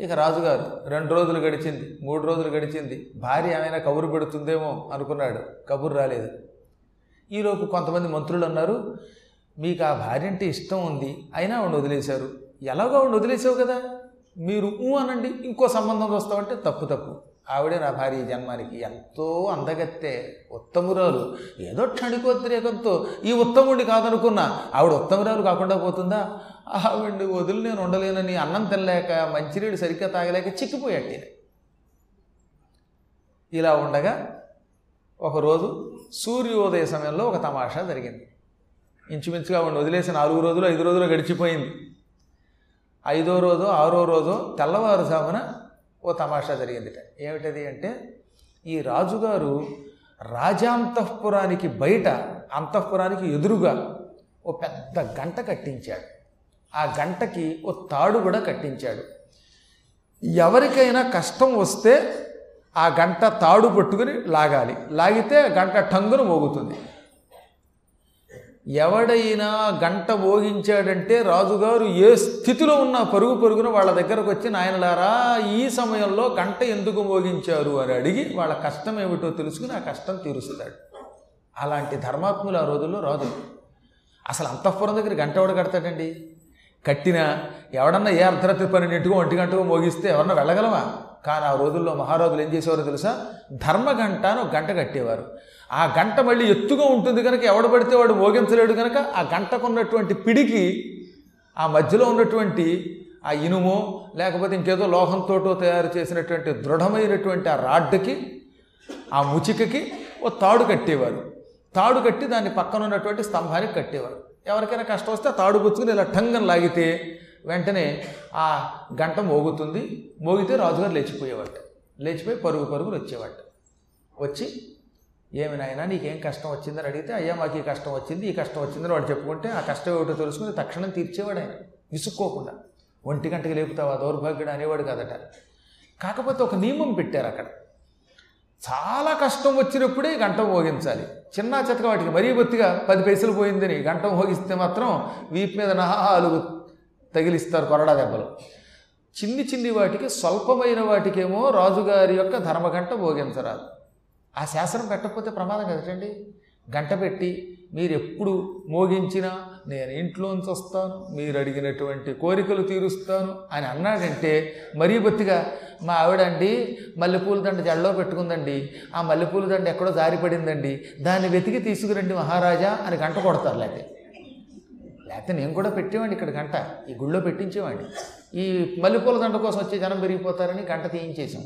ఇక రాజుగారు రెండు రోజులు గడిచింది మూడు రోజులు గడిచింది. భార్య ఏమైనా కబురు పెడుతుందేమో అనుకున్నాడు. కబురు రాలేదు. ఈలోపు కొంతమంది మంత్రులు అన్నారు మీకు ఆ భార్య అంటే ఇష్టం ఉంది అయినా ఆవిడ వదిలేశారు. ఎలాగో ఆవిడ వదిలేసావు కదా? మీరు ఊ అనండి ఇంకో సంబంధం వస్తామంటే తప్పు తప్పు. ఆవిడే నా భార్య జన్మానికి ఎంతో అందగత్తే ఉత్తమురాలు. ఏదో క్షణికోద్రేకంతో ఈ ఉత్తముడిని కాదనుకున్నా. ఆవిడ ఉత్తమురాలు కాకుండా పోతుందా? ఆవిడ్ని వదిలి నేను ఉండలేనని అన్నం తినలేక మంచినీళ్ళు సరిగ్గా తాగలేక చిక్కిపోయాడు ఇలా ఉండగా ఒకరోజు సూర్యోదయ సమయంలో ఒక తమాషా జరిగింది. ఇంచుమించుగా వాడిని వదిలేసి నాలుగు రోజులు ఐదు రోజులు గడిచిపోయింది. ఐదో రోజు ఆరో రోజు తెల్లవారుజామున ఓ తమాషా జరిగిందిట. ఏమిటది అంటే ఈ రాజుగారు రాజాంతఃపురానికి బయట అంతఃపురానికి ఎదురుగా ఓ పెద్ద గంట కట్టించాడు. ఆ గంటకి ఓ తాడు కూడా కట్టించాడు. ఎవరికైనా కష్టం వస్తే ఆ గంట తాడు పట్టుకుని లాగాలి. లాగితే గంట టంగును మోగుతుంది. ఎవడైనా గంట మోగించాడంటే రాజుగారు ఏ స్థితిలో ఉన్న పరుగు పరుగున వాళ్ళ దగ్గరకు వచ్చి నాయనలారా ఈ సమయంలో గంట ఎందుకు మోగించారు? అని అడిగి వాళ్ళ కష్టం ఏమిటో తెలుసుకుని ఆ కష్టం తీరుస్తాడు. అలాంటి ధర్మాత్ములు ఆ రోజుల్లో రాజులు. అసలు అంతఃపురం దగ్గర గంట ఎవడు కడతాడండి? కట్టినా ఎవడన్నా ఏ అర్ధరాత్రి పన్నెండింటికో ఒంటి గంటకో మోగిస్తే ఎవరన్నా వెళ్ళగలమా కానీ ఆ రోజుల్లో మహారాజులు ఏం చేసేవారో తెలుసా? ధర్మ గంట అని ఒక గంట కట్టేవారు. ఆ గంట మళ్ళీ ఎత్తుగా ఉంటుంది కనుక ఎవడు పడితే వాడు మోగించలేడు కనుక ఆ గంటకు ఉన్నటువంటి పిడికి ఆ మధ్యలో ఉన్నటువంటి ఆ ఇనుమో లేకపోతే ఇంకేదో లోహంతోటో తయారు చేసినటువంటి దృఢమైనటువంటి ఆ రాడ్కి ఆ ముచికకి ఓ తాడు కట్టేవారు. తాడు కట్టి దాన్ని పక్కన ఉన్నటువంటి స్తంభానికి కట్టేవారు. ఎవరికైనా కష్టం వస్తే తాడు పుచ్చుకుని ఇలా టంగని లాగితే వెంటనే ఆ గంట మోగుతుంది. మోగితే రాజుగారు లేచిపోయేవాట లేచిపోయి పరుగు పరుగులు వచ్చేవాట వచ్చి ఏమి నాయనా నీకేం కష్టం వచ్చిందని అడిగితే అయ్యా మాకు ఈ కష్టం వచ్చింది ఈ కష్టం వచ్చిందని వాడు చెప్పుకుంటే ఆ కష్టం ఏమిటో తెలుసుకుని తక్షణం తీర్చేవాడు ఆయన. విసుక్కోకుండా. ఒంటి గంటకి లేపుతావా? దౌర్భాగ్యుడు అనేవాడు కాదట. కాకపోతే ఒక నియమం పెట్టారు అక్కడ. చాలా కష్టం వచ్చినప్పుడే గంట మోగించాలి. చిన్న చితక వాటికి మరీ బొత్తిగా పది పైసలు పోయిందని గంట మోగిస్తే మాత్రం వీపు మీద నహాలు తగిలిస్తారు కొరడా దెబ్బలు. చిన్ని చిన్ని వాటికి స్వల్పమైన వాటికేమో రాజుగారి యొక్క ధర్మగంట మోగించరాదు. ఆ శాసనం పెట్టకపోతే ప్రమాదం కదటండి? గంట పెట్టి మీరు ఎప్పుడు మోగించినా నేను ఇంట్లోంచి వస్తాను మీరు అడిగినటువంటి కోరికలు తీరుస్తాను అని అన్నాడంటే మరీ బొత్తిగా మా ఆవిడండి మల్లెపూల దండ జడలో పెట్టుకుందండి ఆ మల్లెపూల దండ ఎక్కడో జారిపడిందండి దాన్ని వెతికి తీసుకురండి మహారాజా అని గంట కొడతారు లేకపోతే లేకపోతే నేను కూడా పెట్టేవాడిని ఇక్కడ గంట ఈ గుళ్ళో పెట్టించేవాడిని. ఈ మల్లెపూల దండ కోసం వచ్చే జనం పెరిగిపోతారని గంట తీయించేసాం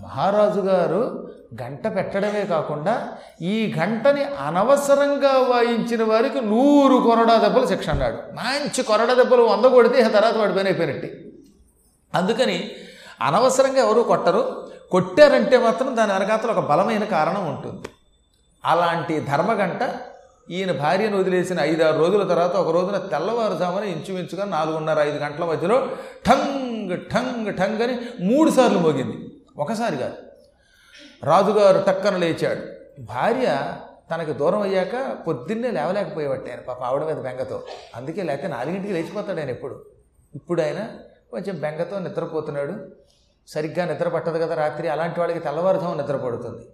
మహారాజు గారు గంట పెట్టడమే కాకుండా ఈ గంటని అనవసరంగా వాయించిన వారికి నూరు కొరడా దెబ్బలు శిక్ష అన్నాడు. మంచి కొరడా దెబ్బలు వంద కొడితే ఆ తర్వాత వాడి పని అయిపోయినట్టే. అందుకని అనవసరంగా ఎవరు కొట్టరు. కొట్టారంటే మాత్రం దాని వెనకాతల ఒక బలమైన కారణం ఉంటుంది. అలాంటి ధర్మగంట ఈయన భార్యను వదిలేసిన ఐదారు రోజుల తర్వాత ఒక రోజున తెల్లవారుజామున ఇంచుమించుగా నాలుగున్నర ఐదు గంటల మధ్యలో ఠంగ్ ఠంగ్ ఠంగ్ అని మూడు సార్లు మోగింది. ఒకసారి కాదు. రాజుగారు టక్కన లేచాడు. భార్య తనకి దూరం అయ్యాక పొద్దున్నే లేవలేకపోయేవాడు ఆయన పాప ఆవిడ మీద బెంగతో. అందుకే లేకపోతే నాలుగింటికి లేచిపోతాడు ఆయన ఎప్పుడు. ఇప్పుడు ఆయన కొంచెం బెంగతో నిద్రపోతున్నాడు. సరిగ్గా నిద్ర పట్టదు కదా రాత్రి. అలాంటి వాళ్ళకి తెల్లవారుజాము నిద్ర పడుతుంది.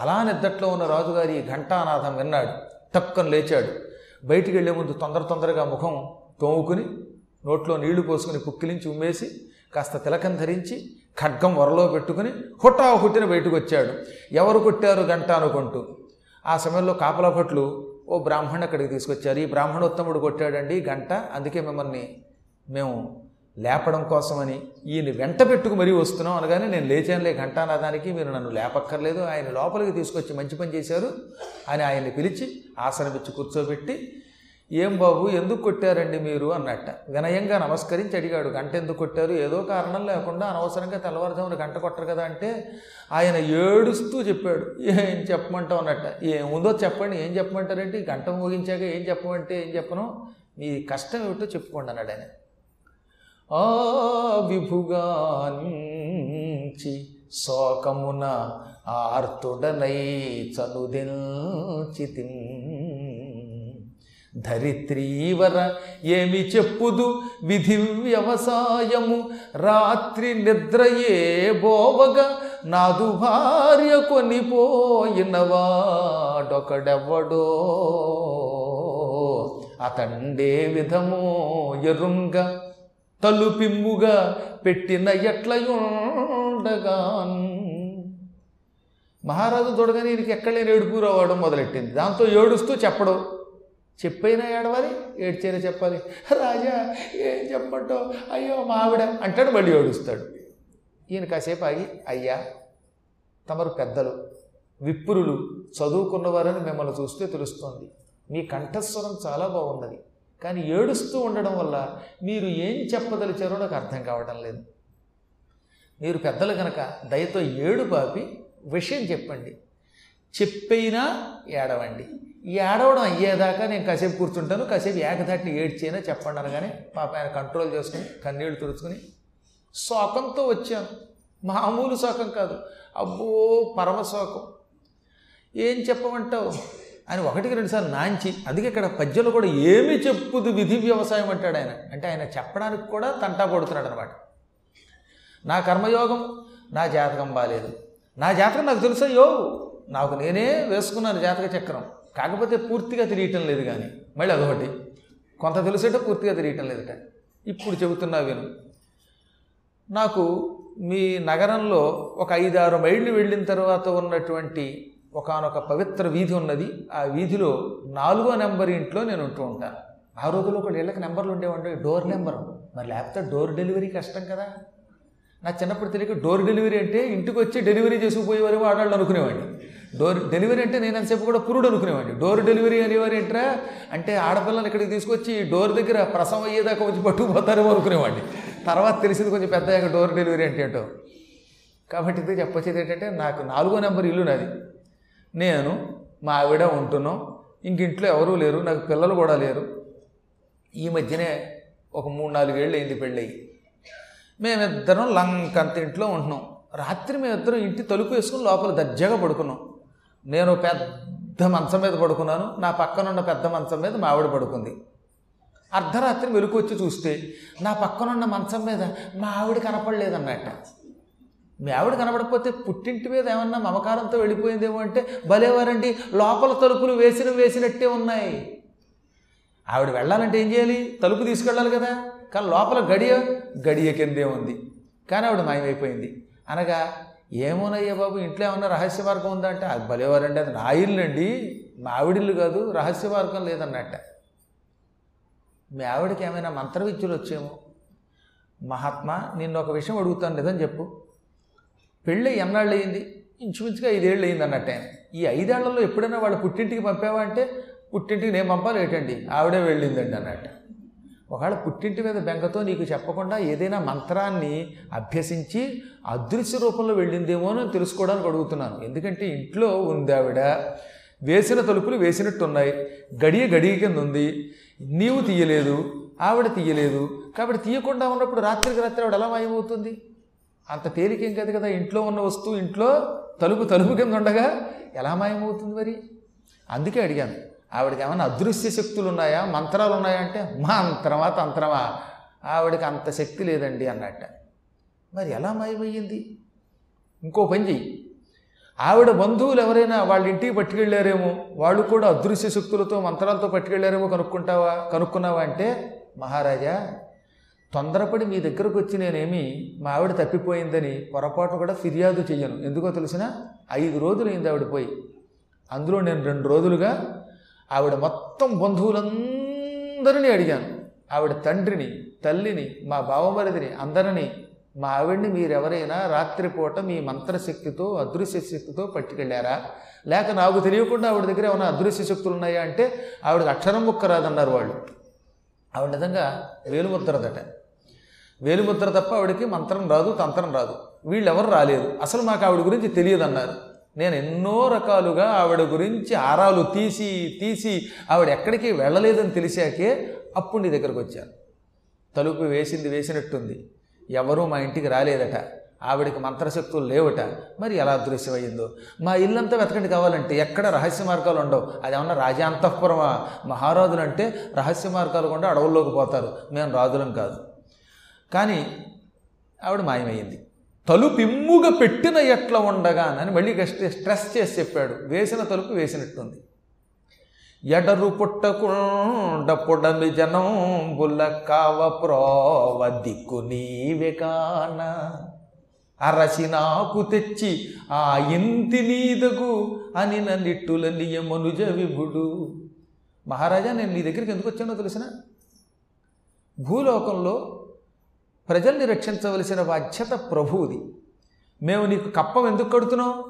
అలా నిద్రట్లో ఉన్న రాజుగారి ఘంటానాథం విన్నాడు. టక్కన లేచాడు. బయటికి వెళ్ళే ముందు తొందర తొందరగా ముఖం తోముకుని నోట్లో నీళ్ళు పోసుకుని పుక్కిలించి ఉమ్మేసి కాస్త తిలకం ధరించి ఖడ్గం వరలో పెట్టుకుని హుట్టా హుట్టిన బయటకు వచ్చాడు ఎవరు కొట్టారు గంట అనుకుంటూ. ఆ సమయంలో కాపలా భట్లు ఓ బ్రాహ్మణ్ అక్కడికి తీసుకొచ్చారు. ఈ బ్రాహ్మణోత్తముడు కొట్టాడండి గంట. అందుకే మిమ్మల్ని మేము లేపడం కోసమని ఈయన వెంట పెట్టుకు మరీ వస్తున్నాం అనగానే నేను లేచానులే ఘంటానాదానికి. మీరు నన్ను లేపక్కర్లేదు. ఆయన లోపలికి తీసుకొచ్చి మంచి పని చేశారు అని ఆయన్ని పిలిచి ఆసనమిచ్చి కూర్చోబెట్టి ఏం బాబు ఎందుకు కొట్టారండి మీరు? అన్నట్ట. వినయంగా నమస్కరించి అడిగాడు. గంట ఎందుకు కొట్టారు? ఏదో కారణం లేకుండా అనవసరంగా తెల్లవారుజామున గంట కొట్టరు కదా అంటే ఆయన ఏడుస్తూ చెప్పాడు. ఏం చెప్పమంటావు అన్నట్ట. ఏముందో చెప్పండి. ఏం చెప్పమంటారంటే గంట మోగించాక ఏం చెప్పమంటే ఏం చెప్పను? మీ కష్టం ఏమిటో చెప్పుకోండి అన్నాడు ఆయన. ఆ విభుగాంచి శోకమున ఆర్తుడనై చనుదిల్చితిన్ ధరిత్రీవర ఏమి చెప్పుదు విధి వ్యవసాయము. రాత్రి నిద్రయే బోవగా నాదు భార్య కొనిపోయినవాడొకడెవ్వడో అతండే విధమో ఎరుంగ తలుపిమ్ముగా పెట్టిన ఎట్లయుండగాన్. మహారాజు చూడగానే ఈయనకి ఎక్కడలేని ఏడుపు రావడం మొదలెట్టింది. దాంతో ఏడుస్తూ చెప్పడం. చెప్పైనా ఏడవాలి ఏడ్చైనా చెప్పాలి? రాజా ఏం చెప్పటో? అయ్యో మావిడ అంటాడు మళ్ళీ ఏడుస్తాడు. ఈయన కాసేపు ఆగి అయ్యా తమరు పెద్దలు విప్రులు చదువుకున్నవారని మిమ్మల్ని చూస్తే తెలుస్తోంది. మీ కంఠస్వరం చాలా బాగున్నది కానీ ఏడుస్తూ ఉండడం వల్ల మీరు ఏం చెప్పదలిచారో నాకు అర్థం కావడం లేదు. మీరు పెద్దలు కనుక దయతో ఏడు పాపి విషయం చెప్పండి. చెప్పైనా ఏడవండి. ఏడవడం అయ్యేదాకా నేను కాసేపు కూర్చుంటాను కాసేపు ఏకధాటి ఏడ్చైనా చెప్పండి అనగానే పాప ఆయన కంట్రోల్ చేసుకుని కన్నీళ్ళు తుడుచుకుని శోకంతో వచ్చాను. మామూలు శోకం కాదు. అబ్బో పరమ శోకం. ఏం చెప్పమంటావు? ఆయన ఒకటికి రెండుసార్లు నాంచి అందుకే ఇక్కడ పద్యంలో కూడా ఏమి చెప్పుదు విధి వ్యవసాయం అంటాడు ఆయన. అంటే ఆయన చెప్పడానికి కూడా తంటా కొడుతున్నాడు అనమాట నా కర్మయోగం నా జాతకం బాలేదు. నా జాతకం నాకు తెలుసా యో నాకు నేనే వేసుకున్నాను జాతక చక్రం. కాకపోతే పూర్తిగా తెలియటం లేదు కానీ మళ్ళీ అదొకటి. కొంత తెలిసేట పూర్తిగా తెలియటం లేదట ఇప్పుడు చెబుతున్నా విను. నాకు మీ నగరంలో ఒక ఐదారు మైళ్ళు వెళ్ళిన తర్వాత ఉన్నటువంటి ఒకానొక పవిత్ర వీధి ఉన్నది. ఆ వీధిలో నాలుగో నెంబర్ ఇంట్లో నేను ఉంటూ ఉంటాను. ఆ రోజుల్లో ఒక ఇళ్ళకి నెంబర్లు ఉండేవండి డోర్ నెంబర్. మరి లేకపోతే డోర్ డెలివరీ కష్టం కదా. నా చిన్నప్పుడు తెలియక డోర్ డెలివరీ అంటే ఇంటికి వచ్చి డెలివరీ చేసుకుపోయేవారు ఆడాళ్ళు అనుకునేవాడిని. డోర్ డెలివరీ అంటే నేను అంతసేపు కూడా పురుడు అనుకునేవాడిని. డోర్ డెలివరీ అనేవారు ఏంట్రా? అంటే ఆడపిల్లలు ఇక్కడికి తీసుకొచ్చి డోర్ దగ్గర ప్రసవం అయ్యేదాకా వచ్చి పట్టుకుపోతారేమో అనుకునేవాడిని. తర్వాత తెలిసింది కొంచెం పెద్ద డోర్ డెలివరీ అంటే ఏంటో. కాబట్టి ఇది చెప్పొచ్చేది ఏంటంటే నాకు నాలుగో నెంబర్ ఇల్లు నాది. నేను మా ఆవిడ ఉంటున్నాం. ఇంక ఇంట్లో ఎవరూ లేరు నాకు పిల్లలు కూడా లేరు. ఈ మధ్యనే ఒక మూడు నాలుగేళ్ళు అయింది పెళ్ళయి. మేమిద్దరం లంకంత ఇంట్లో ఉంటున్నాం. రాత్రి మేమిద్దరం ఇంటి తలుపు వేసుకుని లోపల దర్జాగా పడుకున్నాం. నేను పెద్ద మంచం మీద పడుకున్నాను నా పక్కనున్న పెద్ద మంచం మీద మా ఆవిడ పడుకుంది. అర్ధరాత్రి వెలుకు వచ్చి చూస్తే నా పక్కనున్న మంచం మీద మా ఆవిడ కనపడలేదన్నట్ట మీ ఆవిడ కనపడకపోతే పుట్టింటి మీద ఏమన్నా మమకారంతో వెళ్ళిపోయిందేమో అంటే భలేవారండి లోపల తలుపులు వేసిన వేసినట్టే ఉన్నాయి. ఆవిడ వెళ్ళాలంటే ఏం చేయాలి? తలుపు తీసుకెళ్ళాలి కదా. కానీ లోపల గడియ గడియ కిందే ఉంది. కానీ ఆవిడ మాయమైపోయింది. అనగా ఏమోనయ్యా బాబు ఇంట్లో ఏమన్నా రహస్య మార్గం ఉందా అంటే అది భలేవారండి అది నా ఇల్లు అండి మా ఆవిడిల్లు కాదు రహస్య మార్గం లేదన్నట్ట. మీ ఆవిడకి ఏమైనా మంత్ర విద్యలు వచ్చేమో? మహాత్మా నిన్ను ఒక విషయం అడుగుతాను లేదని చెప్పు. పెళ్ళి ఎన్నాళ్ళు అయింది? ఇంచుమించుగా ఐదేళ్ళు అయింది అన్నట్టు. ఆయన ఈ ఐదేళ్ళలో ఎప్పుడైనా వాళ్ళు పుట్టింటికి పంపావా అంటే పుట్టింటికి నేను పంపాలి ఏంటండి ఆవిడే వెళ్ళిందండి అన్నట్టు. ఒకవేళ పుట్టింటి మీద బెంగతో నీకు చెప్పకుండా ఏదైనా మంత్రాన్ని అభ్యసించి అదృశ్య రూపంలో వెళ్ళిందేమో అని తెలుసుకోవడానికి అడుగుతున్నాను. ఎందుకంటే ఇంట్లో ఉంది ఆవిడ. వేసిన తలుపులు వేసినట్టున్నాయి. గడియ గడియ కింద ఉంది నీవు తీయలేదు. ఆవిడ తీయలేదు. కాబట్టి తీయకుండా ఉన్నప్పుడు రాత్రికి రాత్రి ఆవిడ ఎలా మాయమవుతుంది? అంత తేలికేం కాదు కదా. ఇంట్లో ఉన్న వస్తువు ఇంట్లో తలుపు తలుపు కింద ఉండగా ఎలా మాయమవుతుంది మరి? అందుకే అడిగాను. ఆవిడకి ఏమైనా అదృశ్య శక్తులు ఉన్నాయా? మంత్రాలు ఉన్నాయా అంటే మంత్రమా తంత్రమా? ఆవిడకి అంత శక్తి లేదండి అన్నట్ట. మరి ఎలా మాయమయ్యింది ఇంకో పని చెయ్యి. ఆవిడ బంధువులు ఎవరైనా వాళ్ళ ఇంటికి పట్టుకెళ్ళారేమో వాళ్ళు కూడా అదృశ్య శక్తులతో మంత్రాలతో పట్టుకెళ్ళారేమో కనుక్కుంటావా? కనుక్కున్నావా అంటే మహారాజా తొందరపడి మీ దగ్గరకు వచ్చి నేనేమి మా ఆవిడ తప్పిపోయిందని పొరపాటు కూడా ఫిర్యాదు చెయ్యను. ఎందుకో తెలిసిన ఐదు రోజులు అయింది ఆవిడ పోయి. అందులో నేను రెండు రోజులుగా ఆవిడ మొత్తం బంధువులందరినీ అడిగాను. ఆవిడ తండ్రిని తల్లిని మా బావమరిదిని అందరినీ మా ఆవిడ్ని మీరెవరైనా రాత్రిపూట మీ మంత్రశక్తితో అదృశ్య శక్తితో పట్టుకెళ్ళారా? లేక నాకు తెలియకుండా ఆవిడ దగ్గర ఏమైనా అదృశ్య శక్తులు ఉన్నాయా అంటే ఆవిడకి అక్షరం ముక్క రాదన్నారు వాళ్ళు. ఆవిడ నిజంగా వేలుముద్రదట వేలుముద్ర తప్ప ఆవిడకి మంత్రం రాదు తంత్రం రాదు. వీళ్ళెవరు రాలేదు. అసలు మాకు ఆవిడ గురించి తెలియదు అన్నారు నేను ఎన్నో రకాలుగా ఆవిడ గురించి ఆరాలు తీసి తీసి ఆవిడ ఎక్కడికి వెళ్ళలేదని తెలిసాకే అప్పుడు నీ దగ్గరకు వచ్చాను తలుపు వేసింది వేసినట్టుంది. ఎవరూ మా ఇంటికి రాలేదట. ఆవిడకి మంత్రశక్తులు లేవట. మరి ఎలా అదృశ్యమయ్యిందో? మా ఇల్లంతా వెతకండి కావాలంటే ఎక్కడ రహస్య మార్గాలు ఉండవు. అది ఏమన్నా రాజాంతఃపురమా మహారాజులు అంటే రహస్య మార్గాలు కూడా అడవుల్లోకి పోతారు. మేము రాజులం కాదు. కానీ ఆవిడ మాయమైంది తలుపిమ్ముగా పెట్టిన ఎట్ల ఉండగానని మళ్ళీ కష్ట స్ట్రెస్ చేసి చెప్పాడు. వేసిన తలుపు వేసినట్టుంది. ఎడరు పుట్టకుండ పుడమి జనం బుల్ల కావ ప్రోవ దిక్కు నీవే కాన. అరసి నాకు తెచ్చి ఆ ఇంతి నీదగు అని నిట్టుల నియమనుజ విభుడు మహారాజా నేను నీ దగ్గరికి ఎందుకు వచ్చానో తెలిసిన? భూలోకంలో ప్రజల్ని రక్షించవలసిన బాధ్యత ప్రభువుది. మేము నీకు కప్పం ఎందుకు కడుతున్నాం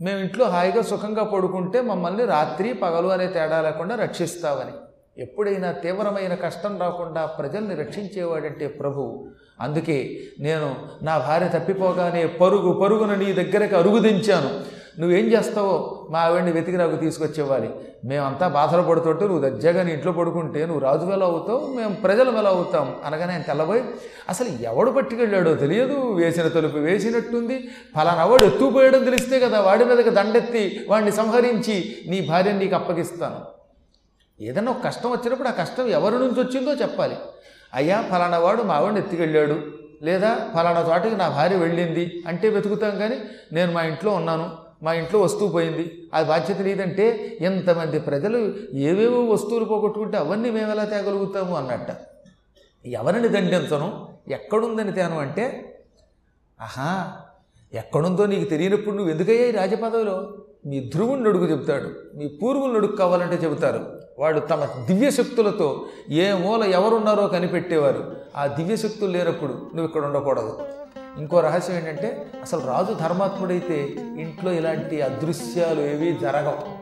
మేము ఇంట్లో హాయిగా సుఖంగా పడుకుంటే మమ్మల్ని రాత్రి పగలు అనే తేడా లేకుండా రక్షిస్తావని. ఎప్పుడైనా తీవ్రమైన కష్టం రాకుండా ప్రజల్ని రక్షించేవాడంటే ప్రభువు అందుకే నేను నా భార్య తప్పిపోగానే పరుగు పరుగున నీ దగ్గరకు అరుగుదించాను నువ్వేం చేస్తావో మా ఆవిడ్ని వెతికి నాకు తీసుకొచ్చేవాలి మేమంతా బాధలు పడుతుంటే నువ్వు దర్జాగా నీ ఇంట్లో పడుకుంటే నువ్వు రాజు ఎలా అవుతావు? మేము ప్రజలు ఎలా అవుతాం? అనగానే ఆయన తెల్లబోయి అసలు ఎవడు పట్టుకెళ్ళాడో తెలియదు. వేసిన తలుపు వేసినట్టుంది. ఫలానవాడు ఎత్తుకుపోయడం తెలిస్తే కదా వాడి మీదకి దండెత్తి వాడిని సంహరించి నీ భార్యని నీకు అప్పగిస్తాను. ఏదైనా ఒక కష్టం వచ్చినప్పుడు ఆ కష్టం ఎవరి నుంచి వచ్చిందో చెప్పాలి. అయ్యా ఫలానా వాడు మా ఆవిడని ఎత్తుకెళ్ళాడు. లేదా ఫలానా చోటకి నా భార్య వెళ్ళింది. అంటే వెతుకుతాం కానీ నేను మా ఇంట్లో ఉన్నాను. మా ఇంట్లో వస్తువు పోయింది. అది బాధ్యత లేదంటే ఎంతమంది ప్రజలు ఏవేవో వస్తువులు పోగొట్టుకుంటే అవన్నీ మేము ఎలా తేగలుగుతాము అన్నట్ట. ఎవరిని దండించను? ఎక్కడుందని తేను అంటే ఆహా ఎక్కడుందో నీకు తెలియనప్పుడు నువ్వు ఎందుకయ్యాయి రాజపదవిలో? మీ ధ్రువుని అడుగు చెబుతాడు మీ పూర్వుని అడుగు కావాలంటే చెబుతారు. వాడు తమ దివ్యశక్తులతో ఏ మూల ఎవరున్నారో కనిపెట్టేవారు. ఆ దివ్యశక్తులు లేనప్పుడు నువ్వు ఇక్కడ ఉండకూడదు. ఇంకో రహస్యం ఏంటంటే అసలు రాజు ధర్మాత్ముడైతే ఇంట్లో ఇలాంటి అదృశ్యాలు ఏవి జరగవు.